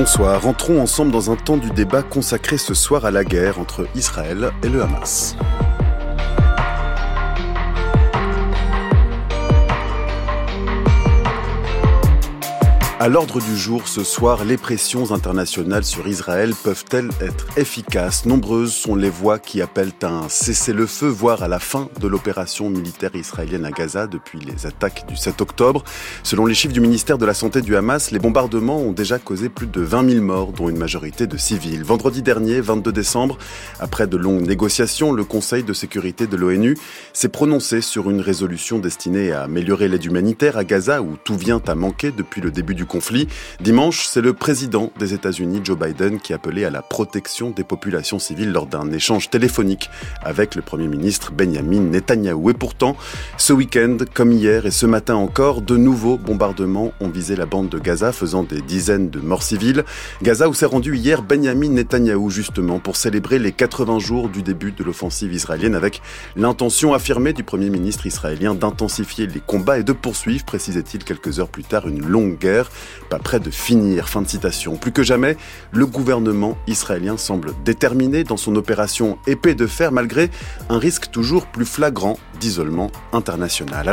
bonsoir. Rentrons ensemble dans un temps du débat consacré ce soir à la guerre entre Israël et le Hamas. À l'ordre du jour ce soir, les pressions internationales sur Israël peuvent-elles être efficaces? Nombreuses sont les voix qui appellent à un cessez-le-feu, voire à la fin de l'opération militaire israélienne à Gaza depuis les attaques du 7 octobre. Selon les chiffres du ministère de la Santé du Hamas, les bombardements ont déjà causé plus de 20 000 morts, dont une majorité de civils. Vendredi dernier, 22 décembre, après de longues négociations, le Conseil de sécurité de l'ONU s'est prononcé sur une résolution destinée à améliorer l'aide humanitaire à Gaza, où tout vient à manquer depuis le début du conflit. Dimanche, c'est le président des États-Unis, Joe Biden, qui appelait à la protection des populations civiles lors d'un échange téléphonique avec le Premier ministre Benjamin Netanyahou. Et pourtant, ce week-end, comme hier et ce matin encore, de nouveaux bombardements ont visé la bande de Gaza, faisant des dizaines de morts civiles. Gaza où s'est rendu hier Benjamin Netanyahou, justement, pour célébrer les 80 jours du début de l'offensive israélienne, avec l'intention affirmée du Premier ministre israélien d'intensifier les combats et de poursuivre, précisait-il quelques heures plus tard, une longue guerre pas près de finir. Fin de citation. Plus que jamais, le gouvernement israélien semble déterminé dans son opération épée de fer malgré un risque toujours plus flagrant d'isolement international.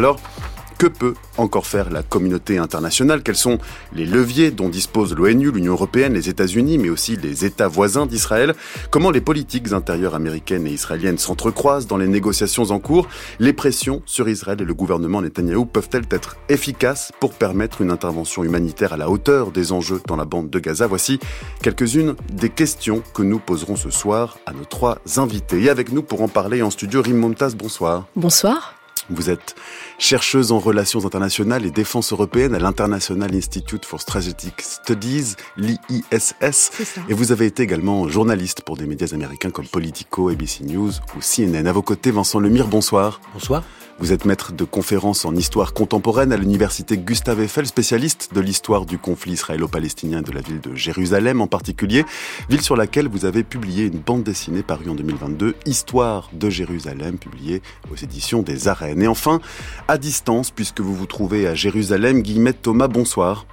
Que peut encore faire la communauté internationale? Quels sont les leviers dont disposent l'ONU, l'Union européenne, les États-Unis, mais aussi les États voisins d'Israël? Comment les politiques intérieures américaines et israéliennes s'entrecroisent dans les négociations en cours? Les pressions sur Israël et le gouvernement Netanyahou peuvent-elles être efficaces pour permettre une intervention humanitaire à la hauteur des enjeux dans la bande de Gaza? Voici quelques-unes des questions que nous poserons ce soir à nos trois invités. Et avec nous pour en parler en studio, Rim Momtaz, bonsoir. Bonsoir. Vous êtes chercheuse en relations internationales et défense européenne à l'International Institute for Strategic Studies, l'IISS. Et vous avez été également journaliste pour des médias américains comme Politico, ABC News ou CNN. À vos côtés, Vincent Lemire, bonsoir. Bonsoir. Vous êtes maître de conférences en histoire contemporaine à l'université Gustave Eiffel, spécialiste de l'histoire du conflit israélo-palestinien de la ville de Jérusalem en particulier, ville sur laquelle vous avez publié une bande dessinée parue en 2022, Histoire de Jérusalem, publiée aux éditions des Arènes. Et enfin, à distance, puisque vous vous trouvez à Jérusalem, Guillemette Thomas, bonsoir.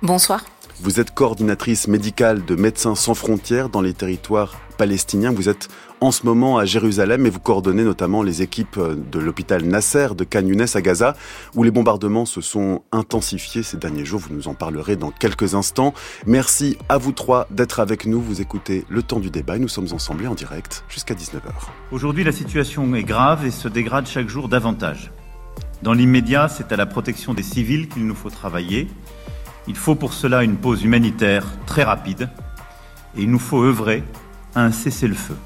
Bonsoir. Vous êtes coordinatrice médicale de Médecins sans frontières dans les territoires palestiniens. Vous êtes en ce moment à Jérusalem et vous coordonnez notamment les équipes de l'hôpital Nasser de Khan à Gaza où les bombardements se sont intensifiés ces derniers jours. Vous nous en parlerez dans quelques instants. Merci à vous trois d'être avec nous. Vous écoutez le temps du débat et nous sommes ensemble en direct jusqu'à 19h. Aujourd'hui, la situation est grave et se dégrade chaque jour davantage. Dans l'immédiat, c'est à la protection des civils qu'il nous faut travailler. Il faut pour cela une pause humanitaire très rapide et il nous faut œuvrer un cessez-le-feu.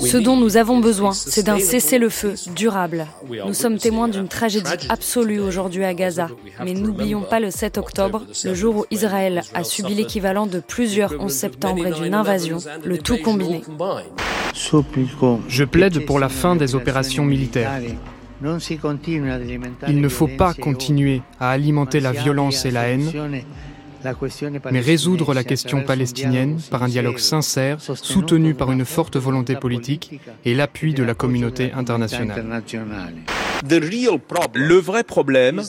Ce dont nous avons besoin, c'est d'un cessez-le-feu durable. Nous sommes témoins d'une tragédie absolue aujourd'hui à Gaza. Mais n'oublions pas le 7 octobre, le jour où Israël a subi l'équivalent de plusieurs 11 septembre et d'une invasion, le tout combiné. Je plaide pour la fin des opérations militaires. Il ne faut pas continuer à alimenter la violence et la haine, mais résoudre la question palestinienne par un dialogue sincère, soutenu par une forte volonté politique et l'appui de la communauté internationale. Le vrai problème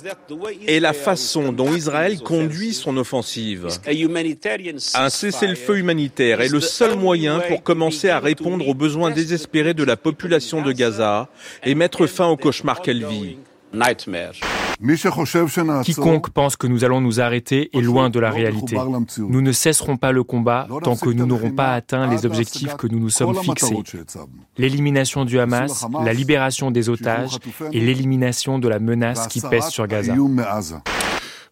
est la façon dont Israël conduit son offensive. Un cessez-le-feu humanitaire est le seul moyen pour commencer à répondre aux besoins désespérés de la population de Gaza et mettre fin au cauchemar qu'elle vit. Quiconque pense que nous allons nous arrêter est loin de la réalité. Nous ne cesserons pas le combat tant que nous n'aurons pas atteint les objectifs que nous nous sommes fixés. L'élimination du Hamas, la libération des otages et l'élimination de la menace qui pèse sur Gaza.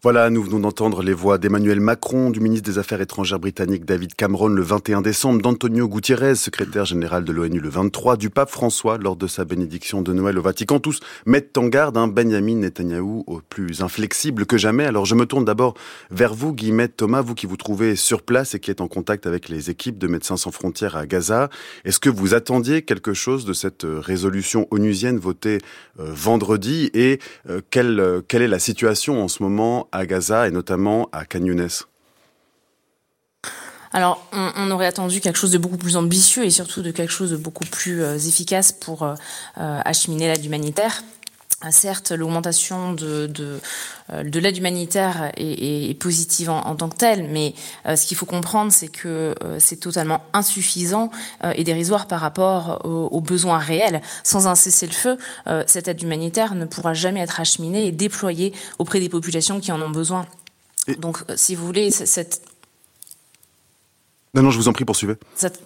Voilà, nous venons d'entendre les voix d'Emmanuel Macron, du ministre des Affaires étrangères britannique David Cameron le 21 décembre, d'Antonio Gutiérrez, secrétaire général de l'ONU le 23, du pape François lors de sa bénédiction de Noël au Vatican. Tous mettent en garde un Benjamin Netanyahou au plus inflexible que jamais. Alors je me tourne d'abord vers vous, Guillemette Thomas, vous qui vous trouvez sur place et qui êtes en contact avec les équipes de Médecins sans frontières à Gaza. Est-ce que vous attendiez quelque chose de cette résolution onusienne votée euh, vendredi et euh, quelle, euh, quelle est la situation en ce moment à Gaza et notamment à Khan alors, on, aurait attendu quelque chose de beaucoup plus ambitieux et surtout de quelque chose de beaucoup plus efficace pour acheminer l'aide humanitaire. Certes, l'augmentation de, de, euh, de l'aide humanitaire est, est positive en, en, tant que telle, mais euh, ce qu'il faut comprendre, c'est que euh, c'est totalement insuffisant euh, et dérisoire par rapport aux, aux, besoins réels. Sans un cessez-le-feu, euh, cette aide humanitaire ne pourra jamais être acheminée et déployée auprès des populations qui en ont besoin. Et Donc, si vous voulez, cette... Non, non, je vous en prie, poursuivez. Cette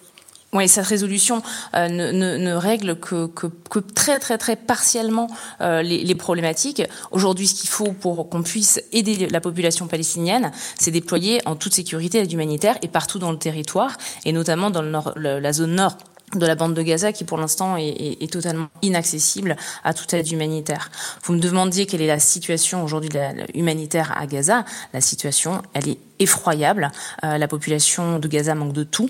oui, cette résolution euh, ne, ne, ne, règle que, que, que, très très très partiellement euh, les, les, problématiques. Aujourd'hui, ce qu'il faut pour qu'on puisse aider la population palestinienne, c'est déployer en toute sécurité l'aide humanitaire et partout dans le territoire, et notamment dans le nord, la zone nord de la bande de Gaza qui pour l'instant est, est, est, totalement inaccessible à toute aide humanitaire. Vous me demandiez quelle est la situation aujourd'hui humanitaire à Gaza. La situation, elle est effroyable. Euh, la population de Gaza manque de tout.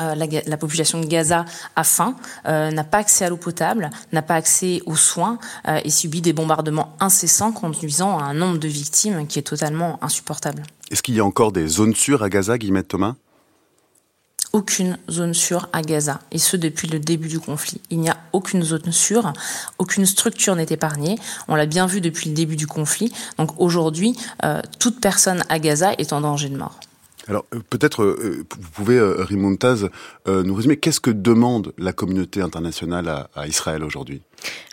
Euh, la, la, population de Gaza a faim, euh, n'a pas accès à l'eau potable, n'a pas accès aux soins euh, et subit des bombardements incessants conduisant à un nombre de victimes qui est totalement insupportable. Est-ce qu'il y a encore des zones sûres à Gaza, Guillemette Thomas? Aucune zone sûre à Gaza, et ce depuis le début du conflit. Il n'y a aucune zone sûre, aucune structure n'est épargnée. On l'a bien vu depuis le début du conflit. Donc aujourd'hui, toute personne à Gaza est en danger de mort. Alors peut-être euh, vous pouvez, euh, Rimontaz, euh, nous résumer. Qu'est-ce que demande la communauté internationale à Israël aujourd'hui?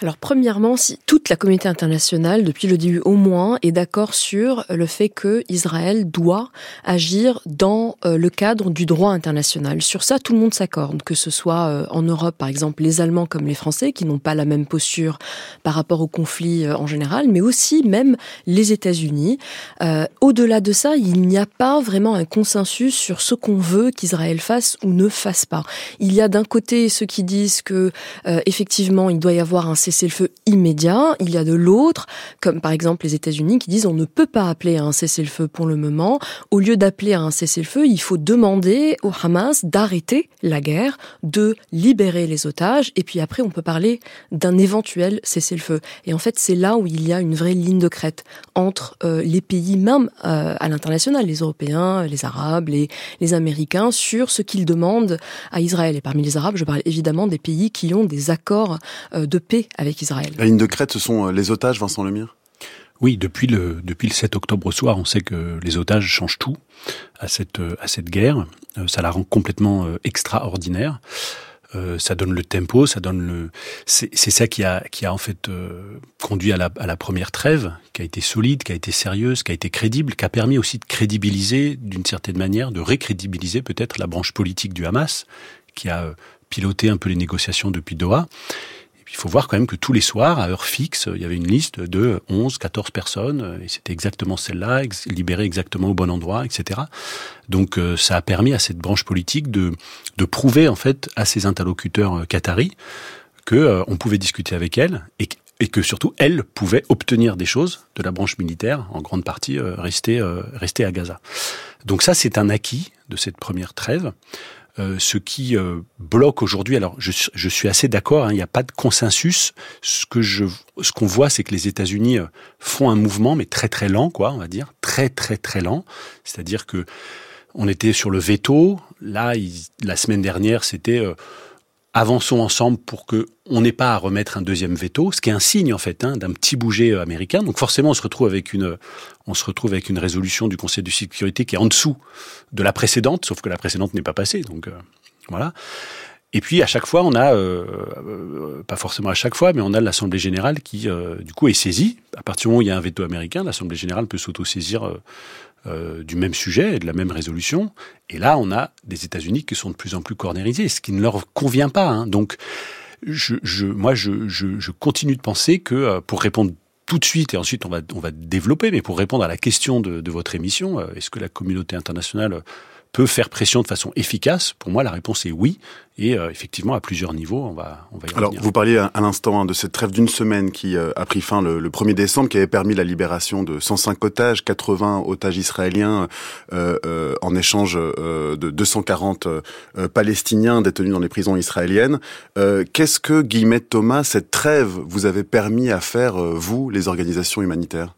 Alors premièrement, si toute la communauté internationale, depuis le début au moins, est d'accord sur le fait que Israël doit agir dans euh, le cadre du droit international. Sur ça, tout le monde s'accorde, que ce soit euh, en Europe, par exemple, les Allemands comme les Français, qui n'ont pas la même posture par rapport au conflit euh, en général, mais aussi même les États-Unis. Au-delà de ça, il n'y a pas vraiment un consensus sur ce qu'on veut qu'Israël fasse ou ne fasse pas. Il y a d'un côté ceux qui disent que effectivement, il doit y avoir un cessez-le-feu immédiat. Il y a de l'autre, comme par exemple les États-Unis, qui disent on ne peut pas appeler à un cessez-le-feu pour le moment. Au lieu d'appeler à un cessez-le-feu, il faut demander au Hamas d'arrêter la guerre, de libérer les otages, et puis après on peut parler d'un éventuel cessez-le-feu. Et en fait, c'est là où il y a une vraie ligne de crête entre euh, les pays, même euh, à l'international, les Européens, les Arabes, les, les Américains, sur ce qu'ils demandent à Israël. Et parmi les Arabes, je parle évidemment des pays qui ont des accords euh, de paix avec Israël. La ligne de crête, ce sont euh, les otages, Vincent Lemire? Oui, depuis le, depuis le 7 octobre au soir, on sait que les otages changent tout à cette, à cette guerre. Euh, ça la rend complètement extraordinaire. Euh, ça donne le tempo, ça donne le. C'est ça qui a, qui a en fait euh, conduit à la, à la première trêve, qui a été solide, qui a été sérieuse, qui a été crédible, qui a permis aussi de crédibiliser, d'une certaine manière, de récrédibiliser peut-être la branche politique du Hamas, qui a piloté un peu les négociations depuis Doha il faut voir quand même que tous les soirs, à heure fixe, il y avait une liste de 11, 14 personnes, et c'était exactement celle-là, libérée exactement au bon endroit, etc. Donc euh, ça a permis à cette branche politique de, de prouver en fait à ses interlocuteurs euh, qataris que euh, on pouvait discuter avec elle et, que surtout elle pouvait obtenir des choses de la branche militaire, en grande partie euh, rester à Gaza. Donc ça c'est un acquis de cette première trêve. Euh, ce qui euh, bloque aujourd'hui, alors je, je, suis assez d'accord, hein, il n'y a pas de consensus. Ce que je, ce qu'on voit, c'est que les États-Unis euh, font un mouvement, mais très très lent, quoi, on va dire, très très très lent. C'est-à-dire que on était sur le veto. Là, il, la semaine dernière, c'était euh, avançons ensemble pour que on n'ait pas à remettre un deuxième veto, ce qui est un signe en fait hein, d'un petit bouger américain. Donc forcément, on se retrouve avec une, on se retrouve avec une résolution du Conseil de sécurité qui est en dessous de la précédente, sauf que la précédente n'est pas passée. Donc euh, voilà. Et puis à chaque fois, on a, euh, euh, pas forcément à chaque fois, mais on a l'Assemblée générale qui, euh, du coup, est saisie. À partir du moment où il y a un veto américain, l'Assemblée générale peut s'auto-saisir euh, du même sujet et de la même résolution. Et là, on a des États-Unis qui sont de plus en plus cornérisés, ce qui ne leur convient pas. Hein. Donc, je, je, moi, je, je, je, continue de penser que euh, pour répondre tout de suite, et ensuite on va, on va développer, mais pour répondre à la question de, de votre émission, euh, est-ce que la communauté internationale peut faire pression de façon efficace Pour moi, la réponse est oui. Et euh, effectivement, à plusieurs niveaux, on va, on va y Alors, vous parliez à l'instant hein, de cette trêve d'une semaine qui euh, a pris fin le, le, 1er décembre, qui avait permis la libération de 105 otages, 80 otages israéliens euh, euh en échange euh, de 240 euh, Palestiniens détenus dans les prisons israéliennes. Qu'est-ce que, Guillemette Thomas, cette trêve vous avait permis à faire, vous, les organisations humanitaires?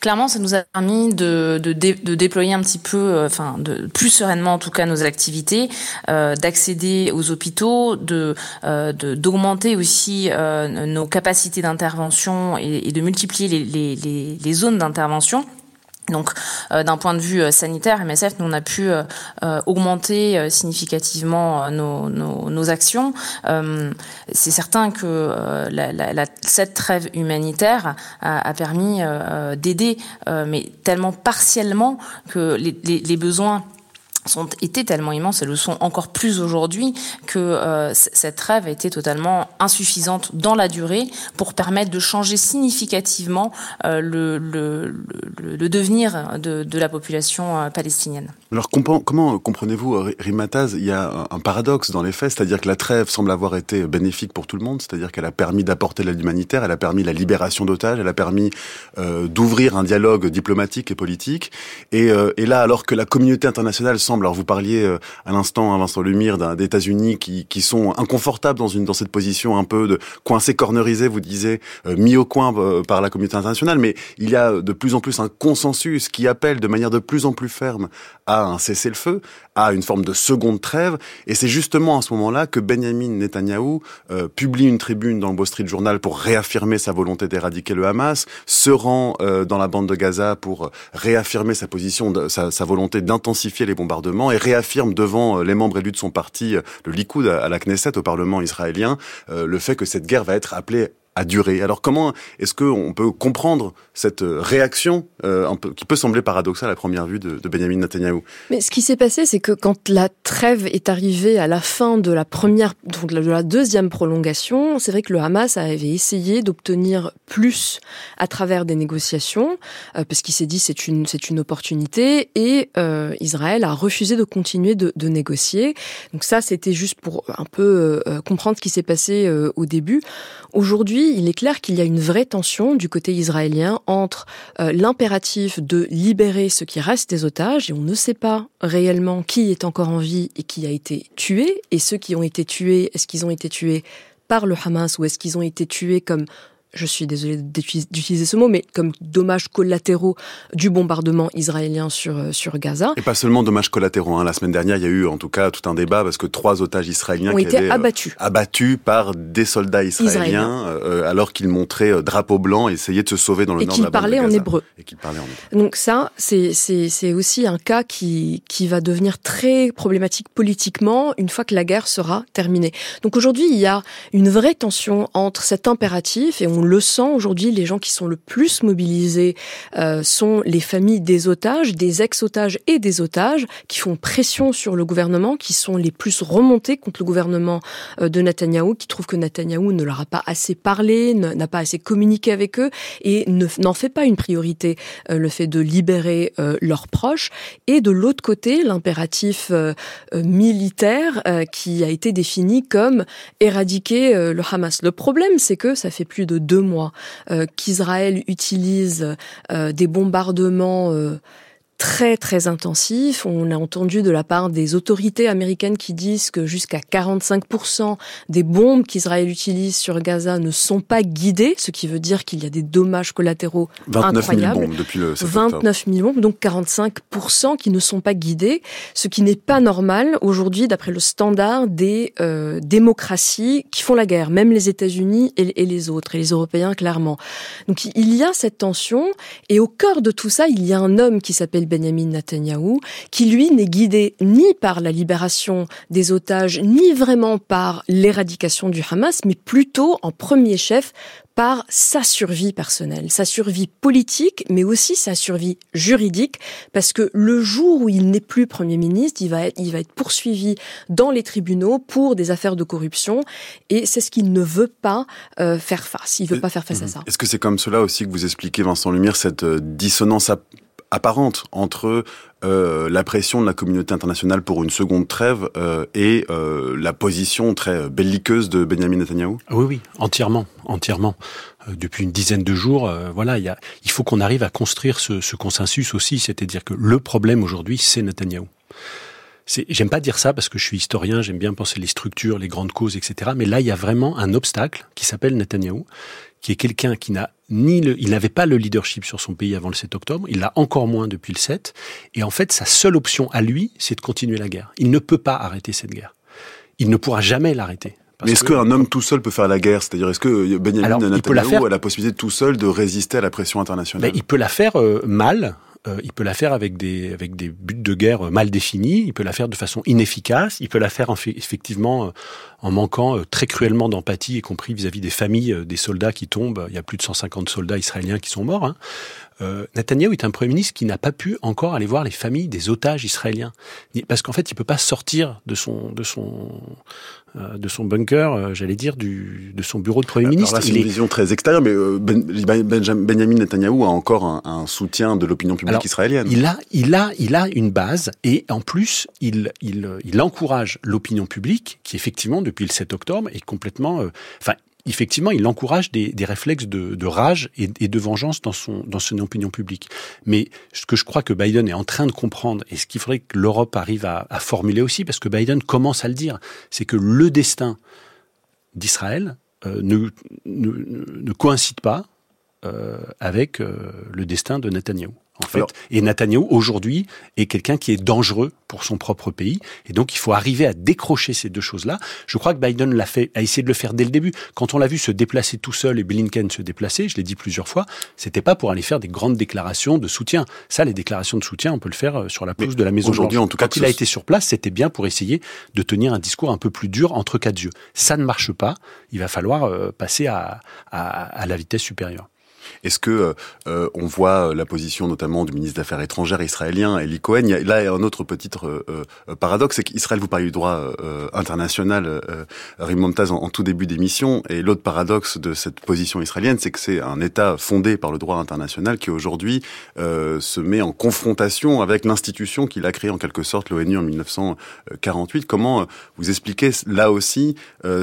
Clairement, ça nous a permis de, de, de déployer un petit peu, euh, enfin, de plus sereinement en tout cas nos activités, euh, d'accéder aux hôpitaux, de euh, d'augmenter aussi nos capacités d'intervention et, de multiplier les, les, les zones d'intervention. Donc, euh, d'un point de vue euh, sanitaire, MSF, nous on a pu euh, augmenter significativement nos, actions. c'est certain que cette trêve humanitaire a, permis d'aider, mais tellement partiellement que les besoins sont été tellement immenses et le sont encore plus aujourd'hui que euh, cette trêve a été totalement insuffisante dans la durée pour permettre de changer significativement euh, le, le, le, devenir de, de la population euh, palestinienne. Alors comment, comprenez-vous, Rimataz, il y a un paradoxe dans les faits, c'est-à-dire que la trêve semble avoir été bénéfique pour tout le monde, c'est-à-dire qu'elle a permis d'apporter l'aide humanitaire, elle a permis la libération d'otages, elle a permis d'ouvrir un dialogue diplomatique et politique, et, et là alors que la communauté internationale semble alors vous parliez euh, à l'instant, hein, Vincent Lemire, des États-Unis qui, qui sont inconfortables dans dans cette position un peu de coincé, cornerisé, vous disiez, euh, mis au coin euh, par la communauté internationale. Mais il y a de plus en plus un consensus qui appelle de manière de plus en plus ferme à un cessez-le-feu, à une forme de seconde trêve. Et c'est justement à ce moment-là que Benjamin Netanyahou euh, publie une tribune dans le Wall Street Journal pour réaffirmer sa volonté d'éradiquer le Hamas, se rend euh, dans la bande de Gaza pour réaffirmer sa position, sa volonté d'intensifier les bombardements et réaffirme devant euh, les membres élus de son parti, euh, le Likoud, à la Knesset, au Parlement israélien, euh, le fait que cette guerre va être appelée Alors comment est-ce qu'on peut comprendre cette réaction euh, un peu, qui peut sembler paradoxale à première vue de, Benjamin Netanyahu? Mais ce qui s'est passé, c'est que quand la trêve est arrivée à la fin de la première, donc de la deuxième prolongation, c'est vrai que le Hamas avait essayé d'obtenir plus à travers des négociations, euh, parce qu'il s'est dit c'est une c'est une opportunité, et euh, Israël a refusé de continuer de, de négocier. Donc ça, c'était juste pour un peu euh, comprendre ce qui s'est passé euh, au début. Aujourd'hui, il est clair qu'il y a une vraie tension du côté israélien entre euh, l'impératif de libérer ce qui reste des otages, et on ne sait pas réellement qui est encore en vie et qui a été tué, et ceux qui ont été tués, est-ce qu'ils ont été tués par le Hamas ou est-ce qu'ils ont été tués comme je suis désolée d'utiliser ce mot, mais comme dommages collatéraux du bombardement israélien sur, euh, sur Gaza. Et pas seulement dommages collatéraux. Hein. La semaine dernière, il y a eu en tout cas tout un débat parce que trois otages israéliens ont qui été avaient, abattus. Euh, abattus par des soldats israéliens Israélien. euh, alors qu'ils montraient euh, drapeau blanc et essayaient de se sauver dans le et nord de la parlaient en hébreu. Et qu'ils parlaient en hébreu. Donc ça, c'est aussi un cas qui, qui va devenir très problématique politiquement une fois que la guerre sera terminée. Donc aujourd'hui, il y a une vraie tension entre cet impératif, et on le sent aujourd'hui, les gens qui sont le plus mobilisés euh, sont les familles des otages, des ex-otages et des otages, qui font pression sur le gouvernement, qui sont les plus remontés contre le gouvernement euh, de Netanyahou, qui trouvent que Netanyahou ne leur a pas assez parlé, n'a pas assez communiqué avec eux, et n'en fait pas une priorité euh, le fait de libérer leurs proches. Et de l'autre côté, l'impératif militaire qui a été défini comme éradiquer le Hamas. Le problème, c'est que ça fait plus de deux mois euh, qu'Israël utilise euh, des bombardements euh, très très intensif. On a entendu de la part des autorités américaines qui disent que jusqu'à 45% des bombes qu'Israël utilise sur Gaza ne sont pas guidées, ce qui veut dire qu'il y a des dommages collatéraux 29 incroyables. 000 bombes depuis le 29 000 bombes, donc 45% qui ne sont pas guidées, ce qui n'est pas normal aujourd'hui d'après le standard des euh, démocraties qui font la guerre, même les États-Unis et, et les autres, et les Européens clairement. Donc il y a cette tension, et au cœur de tout ça, il y a un homme qui s'appelle Benjamin Netanyahou, qui lui n'est guidé ni par la libération des otages, ni vraiment par l'éradication du Hamas, mais plutôt en premier chef par sa survie personnelle, sa survie politique, mais aussi sa survie juridique, parce que le jour où il n'est plus Premier ministre, il va être, il va être poursuivi dans les tribunaux pour des affaires de corruption, et c'est ce qu'il ne veut pas euh, faire face. Il veut pas faire face à ça. Est-ce que c'est comme cela aussi que vous expliquez, Vincent Lumière, cette euh, dissonance apparente entre euh, la pression de la communauté internationale pour une seconde trêve euh, et euh, la position très belliqueuse de Benjamin Netanyahou Oui, oui, entièrement, entièrement. Euh, depuis une dizaine de jours, euh, voilà, il, y a, il faut qu'on arrive à construire ce, ce consensus aussi, c'est-à-dire que le problème aujourd'hui, c'est Netanyahou. J'aime pas dire ça parce que je suis historien, j'aime bien penser les structures, les grandes causes, etc. Mais là, il y a vraiment un obstacle qui s'appelle Netanyahou, qui est quelqu'un qui n'a ni le, il n'avait pas le leadership sur son pays avant le 7 octobre, il l'a encore moins depuis le 7, et en fait, sa seule option à lui, c'est de continuer la guerre. Il ne peut pas arrêter cette guerre. Il ne pourra jamais l'arrêter. Mais est-ce qu'un homme tout seul peut faire la guerre? C'est-à-dire, est-ce que Benjamin Netanyahu a la possibilité tout seul de résister à la pression internationale? Ben, Il peut la faire euh, mal, euh, il peut la faire avec des, avec des buts de guerre mal définis, il peut la faire de façon inefficace, il peut la faire effectivement euh, en manquant très cruellement d'empathie, y compris vis-à-vis des familles des soldats qui tombent. Il y a plus de 150 soldats israéliens qui sont morts. Hein. Euh, Netanyahu est un Premier ministre qui n'a pas pu encore aller voir les familles des otages israéliens. Parce qu'en fait, il peut pas sortir de son, de son, euh, de son bunker, euh, j'allais dire, du, de son bureau de Premier ministre. C'est une vision très extérieure, mais euh, ben, ben, Benjamin Netanyahu a encore un, un soutien de l'opinion publique israélienne. Il a, il, a, il a une base, et en plus, il, il, il encourage l'opinion publique, qui effectivement, depuis le 7 octobre, est complètement... Enfin, effectivement, il encourage des, réflexes de, rage et, de vengeance dans son, opinion publique. Mais ce que je crois que Biden est en train de comprendre, et ce qu'il faudrait que l'Europe arrive à, formuler aussi, parce que Biden commence à le dire, c'est que le destin d'Israël euh, ne, ne, coïncide pas euh, avec euh, le destin de Netanyahou en fait. et Netanyahu, aujourd'hui, est quelqu'un qui est dangereux pour son propre pays. Et donc, il faut arriver à décrocher ces deux choses-là. Je crois que Biden l'a fait, a essayé de le faire dès le début. Quand on l'a vu se déplacer tout seul et Blinken se déplacer, je l'ai dit plusieurs fois, c'était pas pour aller faire des grandes déclarations de soutien. Ça, les déclarations de soutien, on peut le faire euh, sur la pelouse de la Maison Aujourd'hui, en tout cas, quand il a été sur place, c'était bien pour essayer de tenir un discours un peu plus dur entre quatre yeux. Ça ne marche pas. Il va falloir euh, passer à, à, à la vitesse supérieure. Est-ce que euh, euh, on voit euh, la position notamment du ministre des Affaires étrangères israélien, Eli Cohen? Là, un autre petit paradoxe, c'est qu'Israël, vous parlez du droit international, Raymond Taz, en, tout début d'émission, et l'autre paradoxe de cette position israélienne, c'est que c'est un État fondé par le droit international qui aujourd'hui se met en confrontation avec l'institution qu'il a créée en quelque sorte, l'ONU en 1948. Comment vous expliquez là aussi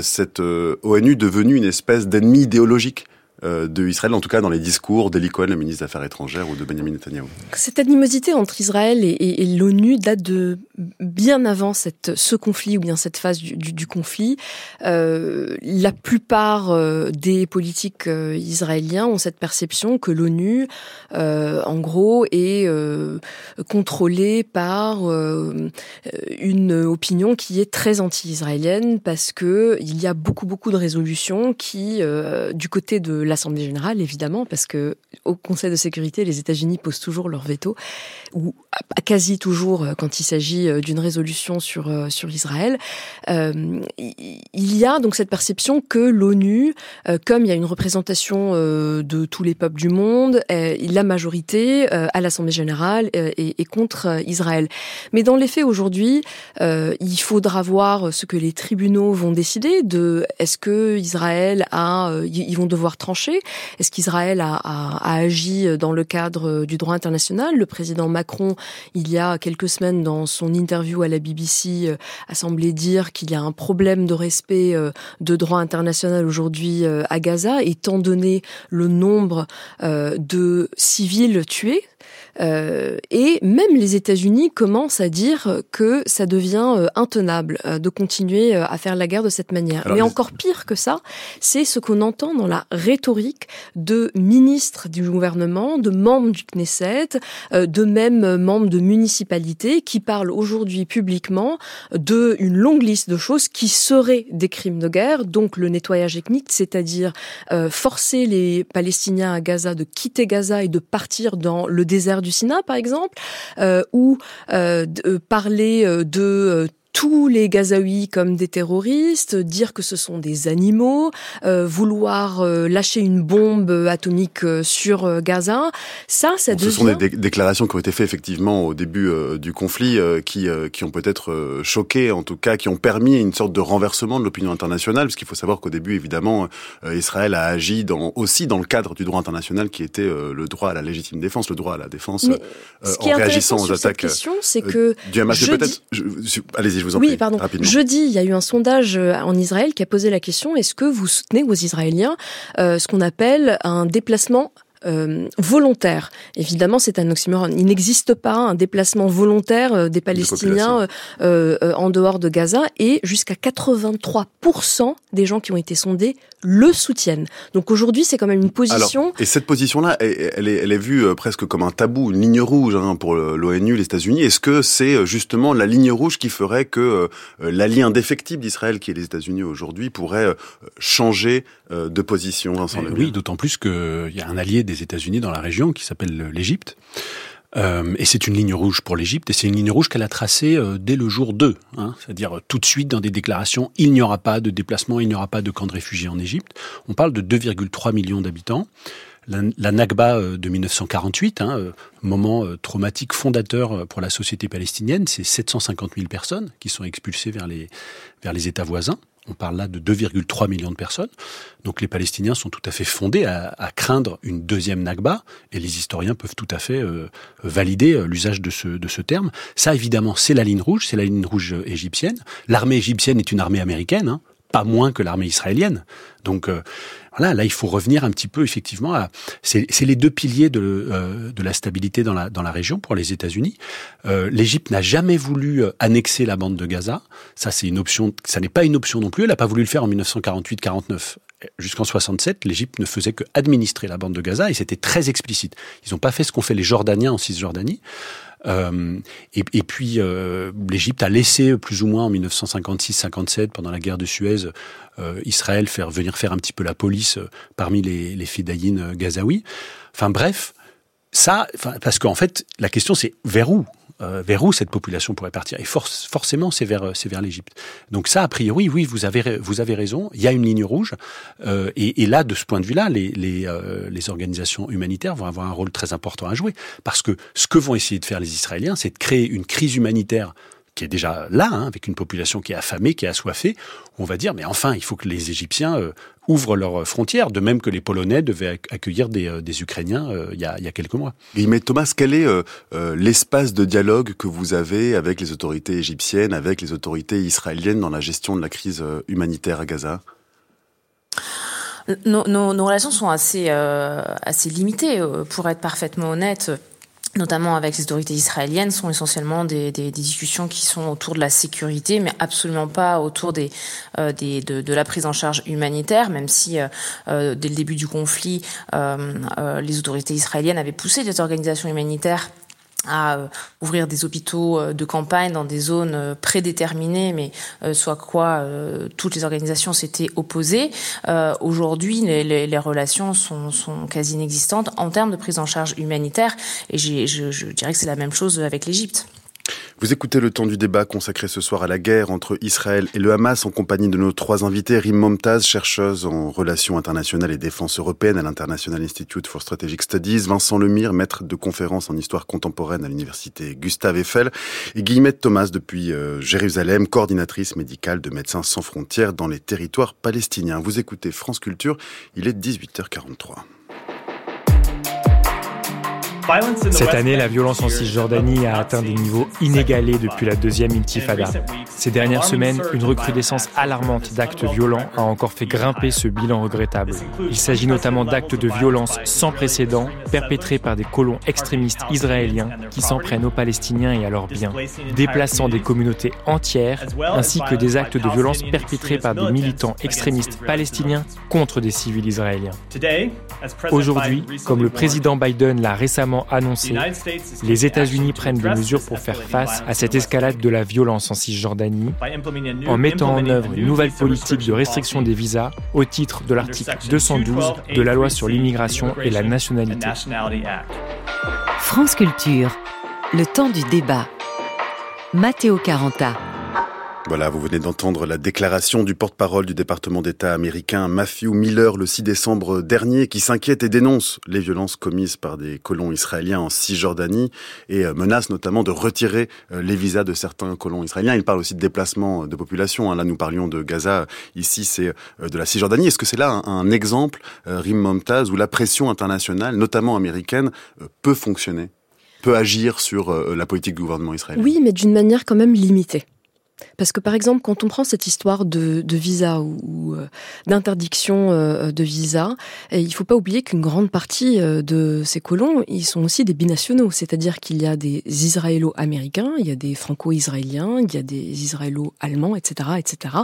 cette ONU devenue une espèce d'ennemi idéologique? euh, de Israël, en tout cas dans les discours d'Eli Cohen, le ministre des Affaires étrangères, ou de Benjamin Netanyahu. Cette animosité entre Israël et, l'ONU date de bien avant ce conflit ou bien cette phase du, conflit. Euh, la plupart euh, des politiques israéliens ont cette perception que l'ONU, en gros, est contrôlée par une opinion qui est très anti-israélienne parce que il y a beaucoup beaucoup de résolutions qui, du côté de l'Assemblée générale, évidemment, parce que au Conseil de sécurité, les États-Unis posent toujours leur veto, ou quasi toujours euh, quand il s'agit euh, d'une résolution sur euh, sur Israël. il y a donc cette perception que l'ONU, comme il y a une représentation de tous les peuples du monde, la majorité à l'Assemblée générale est, contre Israël. Mais dans les faits aujourd'hui, il faudra voir ce que les tribunaux vont décider de est-ce que Israël a, ils vont devoir trancher est-ce qu'Israël a, agi dans le cadre du droit international? Le président Macron, il y a quelques semaines, dans son interview à la BBC, euh, a semblé dire qu'il y a un problème de respect euh, de droit international aujourd'hui euh, à Gaza, étant donné le nombre de civils tués euh, et même les États-Unis commencent à dire que ça devient euh, intenable euh, de continuer à faire la guerre de cette manière. Mais encore pire que ça, c'est ce qu'on entend dans la rhétorique de ministres du gouvernement, de membres du Knesset, de même membres de municipalités qui parlent aujourd'hui publiquement de une longue liste de choses qui seraient des crimes de guerre, donc le nettoyage ethnique, c'est-à-dire forcer les Palestiniens à Gaza de quitter Gaza et de partir dans le désert du Sina, par exemple, euh, ou euh, euh, parler de tous les Gazaouis comme des terroristes, dire que ce sont des animaux, euh, vouloir euh, lâcher une bombe atomique euh, sur Gaza, ça, ça devient... Ce sont des déclarations qui ont été faites effectivement au début du conflit, qui, qui ont peut-être choqué, en tout cas, qui ont permis une sorte de renversement de l'opinion internationale, parce qu'il faut savoir qu'au début, évidemment, Israël a agi dans, aussi dans le cadre du droit international, qui était le droit à la légitime défense, le droit à la défense, en réagissant aux attaques c'est que du Hamas. Peut-être, allez-y, oui, pardon. Jeudi, il y a eu un sondage euh, en Israël qui a posé la question est-ce que vous soutenez aux Israéliens euh, ce qu'on appelle un déplacement volontaire. Évidemment, c'est un oxymoron. Il n'existe pas un déplacement volontaire des Palestiniens en dehors de Gaza et jusqu'à 83% des gens qui ont été sondés le soutiennent. Donc aujourd'hui, c'est quand même une position. et cette position-là, elle, est, elle est vue presque comme un tabou, une ligne rouge hein, pour l'ONU, les États-Unis. Est-ce que c'est justement la ligne rouge qui ferait que l'allié indéfectible d'Israël, qui est les États-Unis aujourd'hui, pourrait changer de position, Vincent Oui, d'autant plus qu'il y a un allié des États-Unis dans la région qui s'appelle l'Égypte. Euh, et c'est une ligne rouge pour l'Égypte, et c'est une ligne rouge qu'elle a tracée euh, dès le jour 2, hein, c'est-à-dire euh, tout de suite dans des déclarations, il n'y aura pas de déplacement, il n'y aura pas de camp de réfugiés en Égypte. On parle de 2,3 millions d'habitants. La, la, Nakba de 1948, hein, moment traumatique fondateur pour la société palestinienne, c'est 750 000 personnes qui sont expulsées vers les, vers les États voisins. On parle là de 2,3 millions de personnes. Donc les Palestiniens sont tout à fait fondés à, craindre une deuxième Nakba, et les historiens peuvent tout à fait euh, valider euh, l'usage de ce, de ce terme. Ça, évidemment, c'est la ligne rouge, c'est la ligne rouge euh, égyptienne. L'armée égyptienne est une armée américaine, hein, pas moins que l'armée israélienne. Donc voilà, là il faut revenir un petit peu effectivement à c'est les deux piliers de, euh, de la stabilité dans la dans la région pour les États-Unis. Euh, L'Égypte n'a jamais voulu euh, annexer la bande de Gaza. Ça c'est une option, ça n'est pas une option non plus. Elle n'a pas voulu le faire en 1948-49 jusqu'en 67, l'Égypte ne faisait que administrer la bande de Gaza et c'était très explicite. Ils n'ont pas fait ce qu'ont fait les Jordaniens en Cisjordanie. Euh, et, puis euh, l'Égypte a laissé plus ou moins en 1956-57 pendant la guerre de Suez euh, Israël faire venir faire un petit peu la police parmi les, les gazaouis. Enfin bref, ça, parce qu'en fait la question c'est vers où euh, vers où cette population pourrait partir. Et forcément, c'est vers, c'est vers l'Égypte. Donc ça, a priori, oui, vous avez, vous avez raison. Il y a une ligne rouge. Euh, et, et, là, de ce point de vue-là, les, les, euh, les, organisations humanitaires vont avoir un rôle très important à jouer. Parce que ce que vont essayer de faire les Israéliens, c'est de créer une crise humanitaire qui est déjà là, hein, avec une population qui est affamée, qui est assoiffée, on va dire, mais enfin, il faut que les Égyptiens euh, ouvrent leurs frontières, de même que les Polonais devaient accueillir des, euh, des Ukrainiens euh, il, y a, il, y a, quelques mois. Mais Thomas, quel est l'espace de dialogue que vous avez avec les autorités égyptiennes, avec les autorités israéliennes dans la gestion de la crise humanitaire à Gaza? Nos, nos, nos, relations sont assez, assez limitées, pour être parfaitement honnête notamment avec les autorités israéliennes, sont essentiellement des, discussions qui sont autour de la sécurité, mais absolument pas autour des, euh, de, la prise en charge humanitaire, même si euh, euh dès le début du conflit, les autorités israéliennes avaient poussé des organisations humanitaires à euh, ouvrir des hôpitaux euh, de campagne dans des zones euh, prédéterminées, mais soit quoi, toutes les organisations s'étaient opposées. Aujourd'hui, les, les, les, relations sont, sont, quasi inexistantes en termes de prise en charge humanitaire, et je, je dirais que c'est la même chose avec l'Égypte. Vous écoutez le temps du débat consacré ce soir à la guerre entre Israël et le Hamas en compagnie de nos trois invités. Rim Momtaz, chercheuse en relations internationales et défense européenne à l'International Institute for Strategic Studies. Vincent Lemire, maître de conférences en histoire contemporaine à l'université Gustave Eiffel. Et Guillemette Thomas depuis euh, Jérusalem, coordinatrice médicale de Médecins sans frontières dans les territoires palestiniens. Vous écoutez France Culture, il est 18h43. Cette année, la violence en Cisjordanie a atteint des niveaux inégalés depuis la deuxième intifada. Ces dernières semaines, une recrudescence alarmante d'actes violents a encore fait grimper ce bilan regrettable. Il s'agit notamment d'actes de violence sans précédent perpétrés par des colons extrémistes israéliens qui s'en prennent aux Palestiniens et à leurs biens, déplaçant des communautés entières, ainsi que des actes de violence perpétrés par des militants extrémistes palestiniens contre des civils israéliens. Aujourd'hui, comme le président Biden l'a récemment annoncé, les États-Unis prennent des mesures pour faire face à cette escalade de la violence en Cisjordanie en mettant en œuvre une nouvelle politique de restriction des visas au titre de l'article 212 de la loi sur l'immigration et la nationalité. France Culture, le temps du débat. Matteo Caranta. Voilà, vous venez d'entendre la déclaration du porte-parole du département d'État américain Matthew Miller le 6 décembre dernier qui s'inquiète et dénonce les violences commises par des colons israéliens en Cisjordanie et euh, menace notamment de retirer euh, les visas de certains colons israéliens. Il parle aussi de déplacement de population. Hein. Là, nous parlions de Gaza. Ici, c'est euh, de la Cisjordanie. Est-ce que c'est là un, exemple, Rim Momtaz, où la pression internationale, notamment américaine, peut fonctionner, peut agir sur la politique du gouvernement israélien? Oui, mais d'une manière quand même limitée. Parce que par exemple, quand on prend cette histoire de, visa ou, euh, d'interdiction euh, de visa, il il faut pas oublier qu'une grande partie euh, de ces colons, ils sont aussi des binationaux, c'est-à-dire qu'il y a des Israélo-américains, il y a des Franco-israéliens, il y a des Israélo-allemands, etc., etc.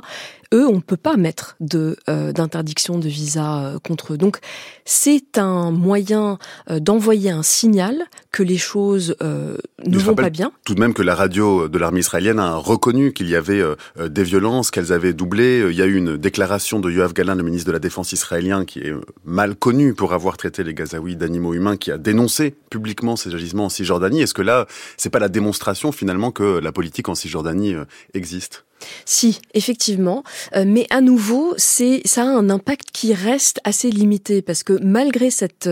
Eux, on ne peut pas mettre de d'interdiction de visa contre eux. Donc, c'est un moyen d'envoyer un signal que les choses ne vont pas bien. Tout de même que la radio de l'armée israélienne a reconnu qu'il y avait euh, euh, des violences, qu'elles avaient doublé. Il y a eu une déclaration de Yoav Galan, le ministre de la Défense israélien, qui est euh, mal connu pour avoir traité les Gazaouis d'animaux humains, qui a dénoncé publiquement ces agissements en Cisjordanie. Est-ce que là, c'est pas la démonstration finalement que la politique en Cisjordanie existe? Si, effectivement, mais à nouveau, c'est ça a un impact qui reste assez limité parce que malgré cette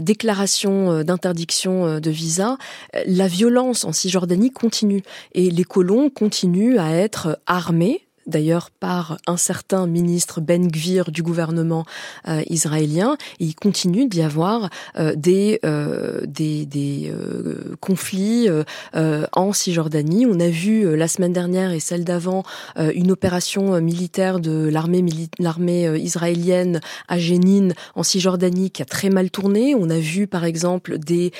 déclaration d'interdiction de visa, la violence en Cisjordanie continue et les colons continuent à être armés d'ailleurs par un certain ministre Ben Gvir du gouvernement euh, israélien. il continue d'y avoir euh, des, euh, des, des conflits en Cisjordanie. On a vu la semaine dernière et celle d'avant une opération militaire de l'armée israélienne à Jénine en Cisjordanie qui a très mal tourné. On a vu par exemple des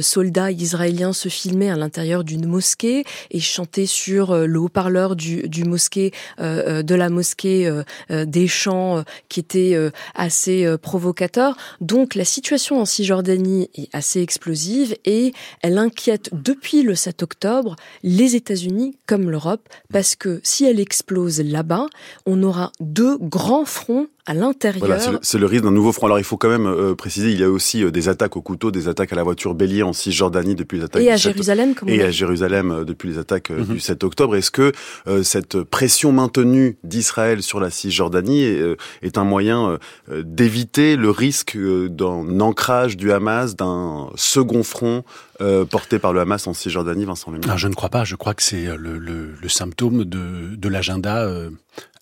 soldats israéliens se filmer à l'intérieur d'une mosquée et chanter sur le haut-parleur du, du mosquée de la mosquée euh, des chants qui étaient assez provocateurs. Donc la situation en Cisjordanie est assez explosive et elle inquiète depuis le 7 octobre les États-Unis comme l'Europe parce que si elle explose là-bas, on aura deux grands fronts à l'intérieur. Voilà, c'est le, risque d'un nouveau front. Alors il faut quand même euh, préciser, il y a aussi euh, des attaques au couteau, des attaques à la voiture bélier en Cisjordanie depuis les attaques et à Jérusalem, et à Jérusalem euh, depuis les attaques mhm. du 7 octobre. Est-ce que cette pression maintenue d'Israël sur la Cisjordanie est, est un moyen d'éviter le risque d'un ancrage du Hamas, d'un second front porté par le Hamas en Cisjordanie, Vincent Lemire Je ne crois pas. Je crois que c'est le, le, symptôme de, l'agenda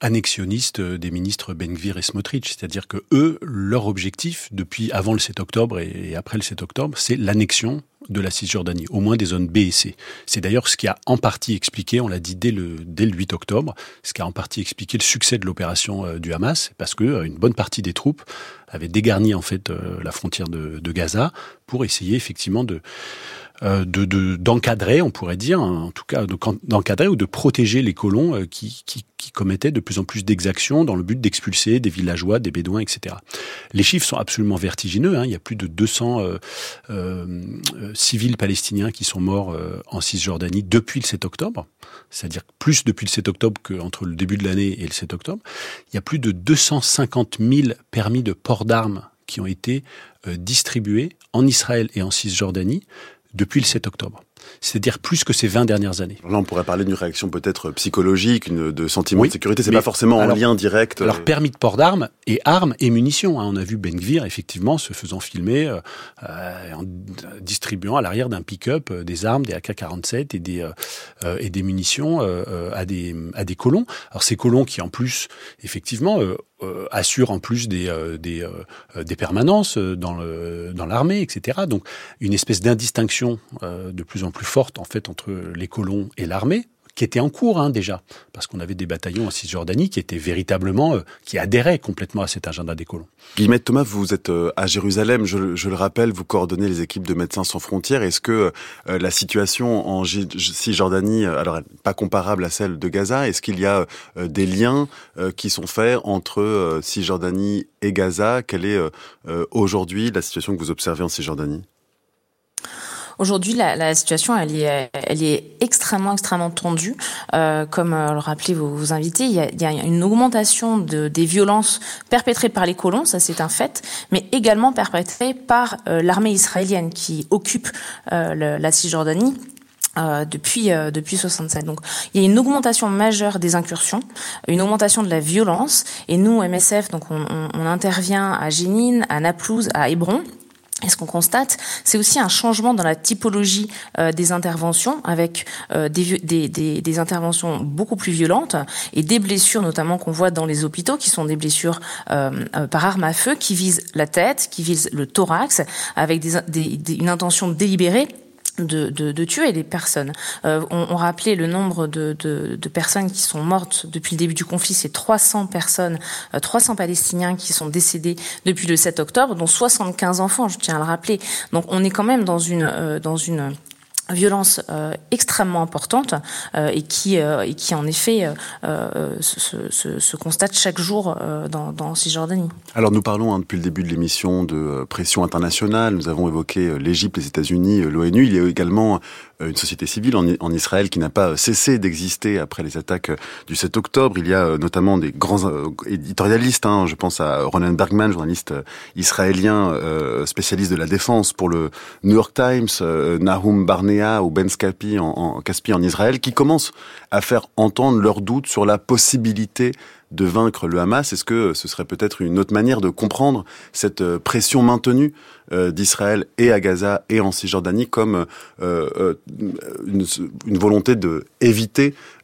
annexionniste des ministres Ben-Gvir et Smotrich. C'est-à-dire que eux, leur objectif, depuis avant le 7 octobre et après le 7 octobre, c'est l'annexion de la Cisjordanie, au moins des zones B et C. C'est d'ailleurs ce qui a en partie expliqué, on l'a dit dès le, dès le 8 octobre, ce qui a en partie expliqué le succès de l'opération euh, du Hamas, parce que euh, une bonne partie des troupes avaient dégarni en fait euh, la frontière de, de Gaza pour essayer effectivement de de d'encadrer, on pourrait dire, hein, en tout cas d'encadrer ou de protéger les colons euh, qui, qui, qui commettaient de plus en plus d'exactions dans le but d'expulser des villageois, des bédouins, etc. Les chiffres sont absolument vertigineux. Hein. Il y a plus de 200 euh, euh, civils palestiniens qui sont morts en Cisjordanie depuis le 7 octobre, c'est-à-dire plus depuis le 7 octobre qu'entre le début de l'année et le 7 octobre. Il y a plus de 250 000 permis de port d'armes qui ont été distribués en Israël et en Cisjordanie depuis le 7 octobre. C'est-à-dire plus que ces 20 dernières années. Là, on pourrait parler d'une réaction peut-être psychologique, une, de sentiment de sécurité. C'est pas forcément en lien direct. Alors, euh, permis de port d'armes et armes et munitions. Hein. On a vu Ben Gvir, effectivement, se faisant filmer, euh, euh en distribuant à l'arrière d'un pick-up euh, des armes, des AK-47 et des, euh, et des munitions à, des, à des colons. Alors, ces colons qui, en plus, effectivement, euh, assure en plus des, euh, des, euh, des permanences dans, le, dans l'armée, etc. Donc une espèce d'indistinction de plus en plus forte en fait entre les colons et l'armée qui était en cours hein, déjà, parce qu'on avait des bataillons en Cisjordanie qui étaient véritablement, euh, qui adhéraient complètement à cet agenda des colons. Guillemette Thomas, vous êtes euh, à Jérusalem, je, je, le rappelle, vous coordonnez les équipes de Médecins sans frontières. Est-ce que euh, la situation en Cisjordanie, alors pas comparable à celle de Gaza, est-ce qu'il y a des liens qui sont faits entre Cisjordanie et Gaza? Quelle est aujourd'hui la situation que vous observez en Cisjordanie? Aujourd'hui, la, la, situation, elle est, elle est extrêmement, extrêmement tendue. Euh, comme euh, le rappelaient vos, vos, invités, il y, a, il y, a, une augmentation de, des violences perpétrées par les colons, ça c'est un fait, mais également perpétrées par euh, l'armée israélienne qui occupe euh, le, la Cisjordanie. Euh, depuis euh, depuis 67. Donc il y a une augmentation majeure des incursions, une augmentation de la violence. Et nous, MSF, donc on, on, on intervient à Jénine, à Naplouse, à Hébron. Et ce qu'on constate, c'est aussi un changement dans la typologie euh, des interventions, avec euh, des, interventions beaucoup plus violentes et des blessures notamment qu'on voit dans les hôpitaux, qui sont des blessures euh, par arme à feu, qui visent la tête, qui visent le thorax, avec une intention délibérée de, de, de, tuer les personnes. Euh, on, on, rappelait le nombre de, de, personnes qui sont mortes depuis le début du conflit, c'est 300 personnes, 300 Palestiniens qui sont décédés depuis le 7 octobre, dont 75 enfants, je tiens à le rappeler. Donc on est quand même dans une, dans une violence euh, extrêmement importante euh, et qui euh, et qui en effet se, constate chaque jour dans, dans Cisjordanie. Alors nous parlons hein, depuis le début de l'émission de pression internationale. Nous avons évoqué l'Égypte, les États-Unis, l'ONU. Il y a également une société civile en, Israël qui n'a pas cessé d'exister après les attaques du 7 octobre. Il y a notamment des grands éditorialistes. Hein, je pense à Ronan Bergman, journaliste israélien spécialiste de la défense pour le New York Times, Nahum Barnea ou Ben Scapi en, en, Caspi en Israël, qui commencent à faire entendre leurs doutes sur la possibilité de vaincre le Hamas. Est-ce que ce serait peut-être une autre manière de comprendre cette euh, pression maintenue euh, d'Israël et à Gaza et en Cisjordanie comme euh, une, volonté de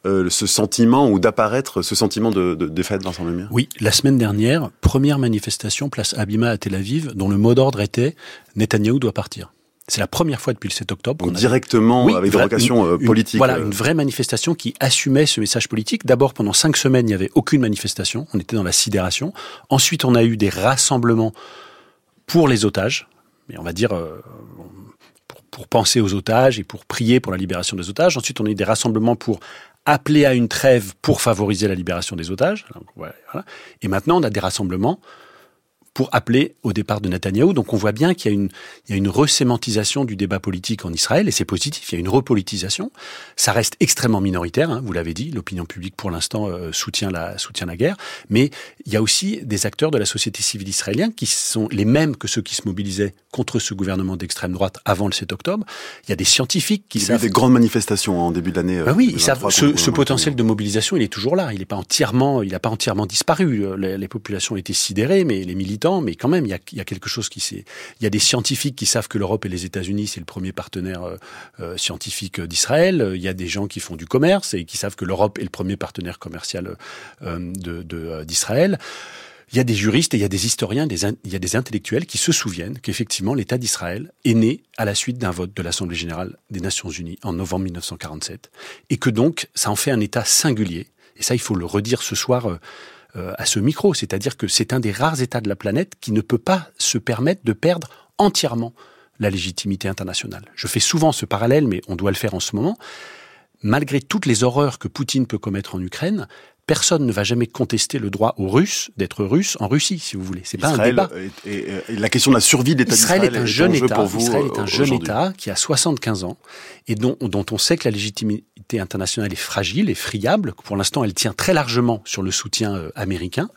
ce sentiment ou d'apparaître ce sentiment de, de défaite dans son lumière Oui, la semaine dernière, première manifestation place Abima à Tel Aviv, dont le mot d'ordre était Netanyahou doit partir. C'est la première fois depuis le 7 octobre. Donc directement avec des vocations euh, politiques. Voilà, euh. une vraie manifestation qui assumait ce message politique. D'abord, pendant cinq semaines, il n'y avait aucune manifestation. On était dans la sidération. Ensuite, on a eu des rassemblements pour les otages. Mais on va dire euh, pour, pour, penser aux otages et pour prier pour la libération des otages. Ensuite, on a eu des rassemblements pour appeler à une trêve pour favoriser la libération des otages. Voilà. Et maintenant, on a des rassemblements pour appeler au départ de Netanyahou. Donc on voit bien qu'il y a une, il y a une resémantisation du débat politique en Israël, et c'est positif, il y a une repolitisation. Ça reste extrêmement minoritaire, hein, vous l'avez dit, l'opinion publique pour l'instant euh, soutient, la, soutient la guerre, mais il y a aussi des acteurs de la société civile israélienne qui sont les mêmes que ceux qui se mobilisaient contre ce gouvernement d'extrême droite avant le 7 octobre. Il y a des scientifiques qui il y savent... a eu des grandes manifestations en début de l'année. Ben oui, ils savent, ce, ce potentiel de mobilisation, il est toujours là, il n'est pas entièrement, il n'a pas entièrement disparu. Les, les populations étaient sidérées, mais les militants mais quand même, il y a, quelque chose qui s'est. Il y a des scientifiques qui savent que l'Europe et les États-Unis, c'est le premier partenaire euh, euh scientifique d'Israël. Il y a des gens qui font du commerce et qui savent que l'Europe est le premier partenaire commercial euh, d'Israël. Il y a des juristes et il y a des historiens, des il y a des intellectuels qui se souviennent qu'effectivement l'État d'Israël est né à la suite d'un vote de l'Assemblée générale des Nations unies en novembre 1947 et que donc ça en fait un État singulier. Et ça, il faut le redire ce soir. À ce micro. C'est-à-dire que c'est un des rares États de la planète qui ne peut pas se permettre de perdre entièrement la légitimité internationale. Je fais souvent ce parallèle, mais on doit le faire en ce moment. Malgré toutes les horreurs que Poutine peut commettre en Ukraine, personne ne va jamais contester le droit aux Russes d'être russes en Russie, si vous voulez. C'est pas un débat. Et, la question de la survie de l'État d'Israël est un jeune État. Pour vous Israël est un jeune État qui a 75 ans et dont, dont on sait que la légitimité internationale est fragile et friable. Pour l'instant, elle tient très largement sur le soutien euh, américain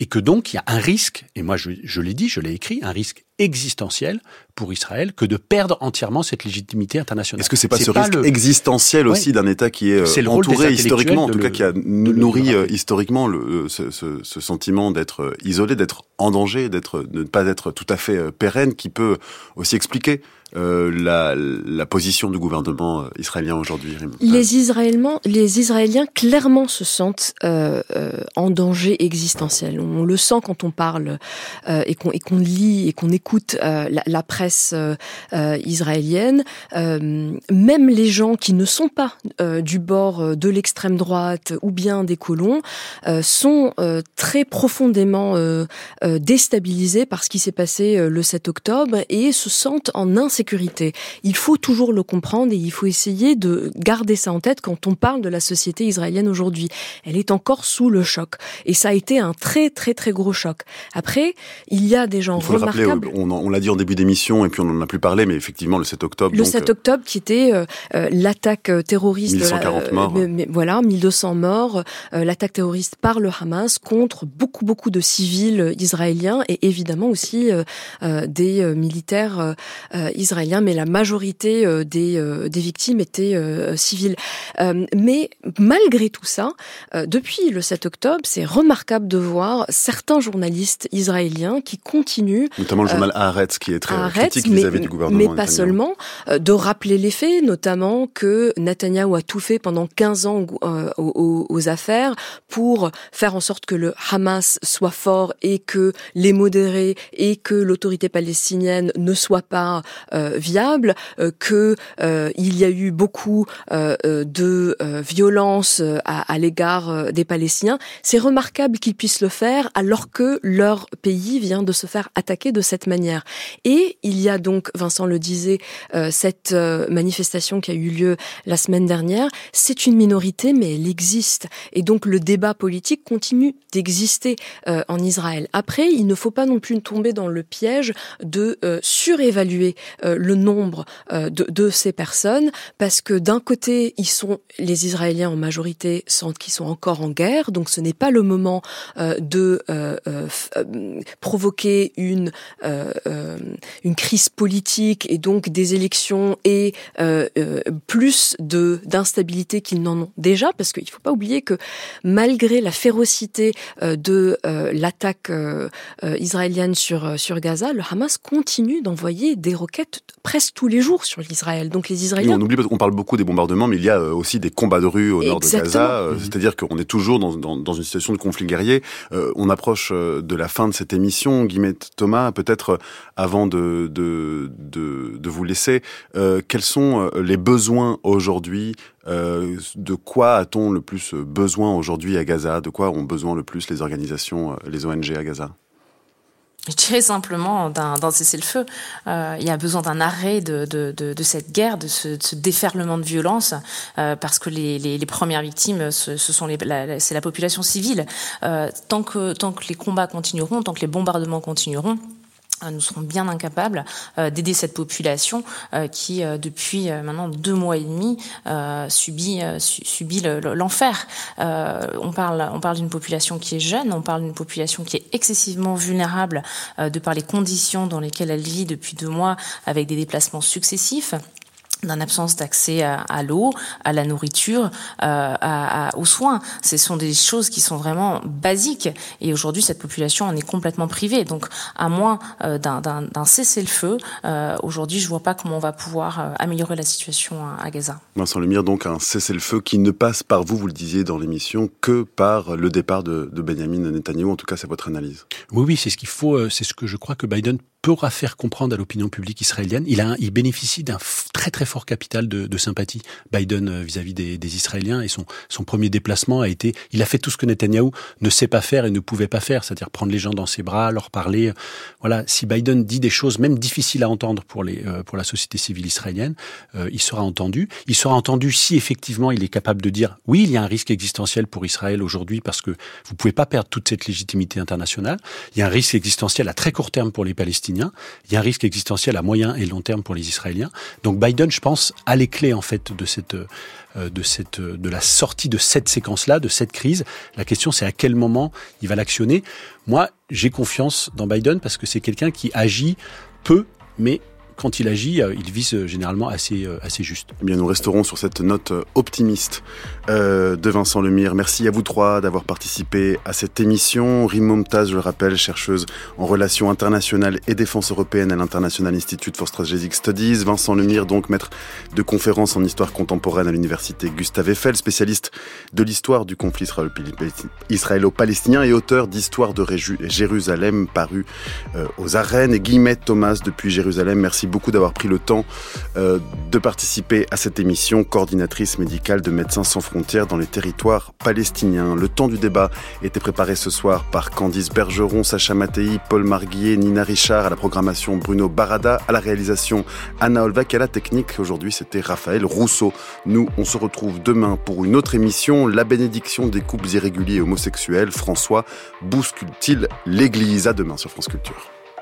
et que donc il y a un risque. Et moi, je, je l'ai dit, je l'ai écrit, un risque existentiel pour Israël que de perdre entièrement cette légitimité internationale. Est-ce que c'est pas ce risque existentiel aussi d'un État qui est, est entouré historiquement, en tout cas qui a nourri euh, historiquement euh, ce, ce, ce, sentiment d'être euh, isolé, d'être en danger, d'être de ne pas être tout à fait pérenne, qui peut aussi expliquer euh, la, la, position du gouvernement israélien aujourd'hui Les Israéliens, les Israéliens clairement se sentent euh, euh, en danger existentiel. On le sent quand on parle euh, et qu'on qu'on lit et qu'on écoute la, la, presse israélienne. même les gens qui ne sont pas du bord de l'extrême droite ou bien des colons sont très profondément déstabilisés par ce qui s'est passé le 7 octobre et se sentent en insécurité sécurité. Il faut toujours le comprendre et il faut essayer de garder ça en tête quand on parle de la société israélienne aujourd'hui. Elle est encore sous le choc. Et ça a été un très très très gros choc. Après, il y a des gens il faut remarquables. Le rappeler, on, on l'a dit en début d'émission et puis on n'en a plus parlé, mais effectivement le 7 octobre. Le donc, 7 euh, octobre qui était euh, euh l'attaque terroriste. 1140 euh, morts. Mais, voilà, 1200 morts. Euh, l'attaque terroriste par le Hamas contre beaucoup beaucoup de civils israéliens et évidemment aussi des militaires israéliens israélien, mais la majorité euh, des, euh, des victimes étaient euh, civiles. mais malgré tout ça, depuis le 7 octobre, c'est remarquable de voir certains journalistes israéliens qui continuent... Notamment le journal Haaretz, qui est très critique vis-à-vis du gouvernement Mais pas seulement, de rappeler les faits, notamment que Netanyahou a tout fait pendant 15 ans aux, aux affaires pour faire en sorte que le Hamas soit fort et que les modérés et que l'autorité palestinienne ne soit pas viable, que il y a eu beaucoup de violence à, à l'égard des Palestiniens. C'est remarquable qu'ils puissent le faire alors que leur pays vient de se faire attaquer de cette manière. Et il y a donc, Vincent le disait, cette manifestation qui a eu lieu la semaine dernière. C'est une minorité, mais elle existe. Et donc le débat politique continue d'exister euh, en Israël. Après, il ne faut pas non plus tomber dans le piège de euh, surévaluer euh, le nombre de, de, ces personnes, parce que d'un côté, ils sont les Israéliens en majorité sentent qu'ils sont encore en guerre, donc ce n'est pas le moment de provoquer une une crise politique et donc des élections et plus de d'instabilité qu'ils n'en ont déjà, parce qu'il ne faut pas oublier que malgré la férocité euh, de euh, l'attaque euh, israélienne sur, sur Gaza, le Hamas continue d'envoyer des roquettes presque tous les jours sur l'Israël. Donc les Israéliens... on oublie, on parle beaucoup des bombardements, mais il y a aussi des combats de rue au nord de Gaza. C'est-à-dire qu'on est toujours dans, dans, dans, une situation de conflit guerrier. on approche de la fin de cette émission. Guillemette Thomas, peut-être avant de, de, de, de, vous laisser, quels sont les besoins aujourd'hui euh, de quoi a-t-on le plus besoin aujourd'hui à Gaza? De quoi ont besoin le plus les organisations, euh, les ONG à Gaza? Je dirais simplement d'un cessez-le-feu. Euh, il y a besoin d'un arrêt de, de, de, cette guerre, de ce, déferlement de violence, euh, parce que les, les, les, premières victimes, ce, c'est la population civile. Euh, tant que tant que les combats continueront, tant que les bombardements continueront, nous serons bien incapables euh, d'aider cette population euh, qui, depuis maintenant deux mois et demi, subit, subit l'enfer. on parle, on parle d'une population qui est jeune, on parle d'une population qui est excessivement vulnérable de par les conditions dans lesquelles elle vit depuis deux mois, avec des déplacements successifs d'une absence d'accès à, l'eau, à la nourriture, euh, à, aux soins. Ce sont des choses qui sont vraiment basiques. Et aujourd'hui, cette population en est complètement privée. Donc, à moins euh, d'un cessez-le-feu, euh, aujourd'hui, je vois pas comment on va pouvoir euh, améliorer la situation à, Gaza. Vincent Lemire, donc un cessez-le-feu qui ne passe par vous, vous le disiez dans l'émission, que par le départ de, de Benjamin Netanyahu. En tout cas, c'est votre analyse. Oui, oui, c'est ce qu'il faut. C'est ce que je crois que Biden pourra faire comprendre à l'opinion publique israélienne. Il, a, il bénéficie d'un très très fort capital de, de sympathie, Biden euh, vis-à-vis des, des, Israéliens. Et son, son premier déplacement a été, il a fait tout ce que Netanyahou ne sait pas faire et ne pouvait pas faire, c'est-à-dire prendre les gens dans ses bras, leur parler. Voilà, si Biden dit des choses même difficiles à entendre pour les euh, pour la société civile israélienne, euh, il sera entendu. Il sera entendu si effectivement il est capable de dire oui, il y a un risque existentiel pour Israël aujourd'hui parce que vous pouvez pas perdre toute cette légitimité internationale. Il y a un risque existentiel à très court terme pour les Palestiniens il y a un risque existentiel à moyen et long terme pour les Israéliens. Donc Biden, je pense, a les clés en fait de cette euh, de cette de la sortie de cette séquence-là, de cette crise. La question, c'est à quel moment il va l'actionner. Moi, j'ai confiance dans Biden parce que c'est quelqu'un qui agit peu, mais quand il agit, euh, il vise euh, généralement assez, euh, assez juste. Eh bien, nous resterons sur cette note optimiste de Vincent Lemire. Merci à vous trois d'avoir participé à cette émission. Rim Momtaz, je le rappelle, chercheuse en relations internationales et défense européenne à l'International Institute for Strategic Studies. Vincent Lemire, donc maître de conférences en histoire contemporaine à l'université Gustave Eiffel, spécialiste de l'histoire du conflit israélo-palestinien et auteur d'Histoire de Jérusalem paru aux arènes. Et Guillemette Thomas depuis Jérusalem. Merci beaucoup d'avoir pris le temps euh, de participer à cette émission, coordinatrice médicale de Médecins sans frontières dans les territoires palestiniens. Le temps du débat était préparé ce soir par Candice Bergeron, Sacha Mattei, Paul Marguillet, Nina Richard, à la programmation Bruno Barada, à la réalisation Anna Olvac, à la technique. Aujourd'hui, c'était Raphaël Rousseau. Nous, on se retrouve demain pour une autre émission, La bénédiction des couples irréguliers homosexuels. François bouscule-t-il l'Église? À demain sur France Culture.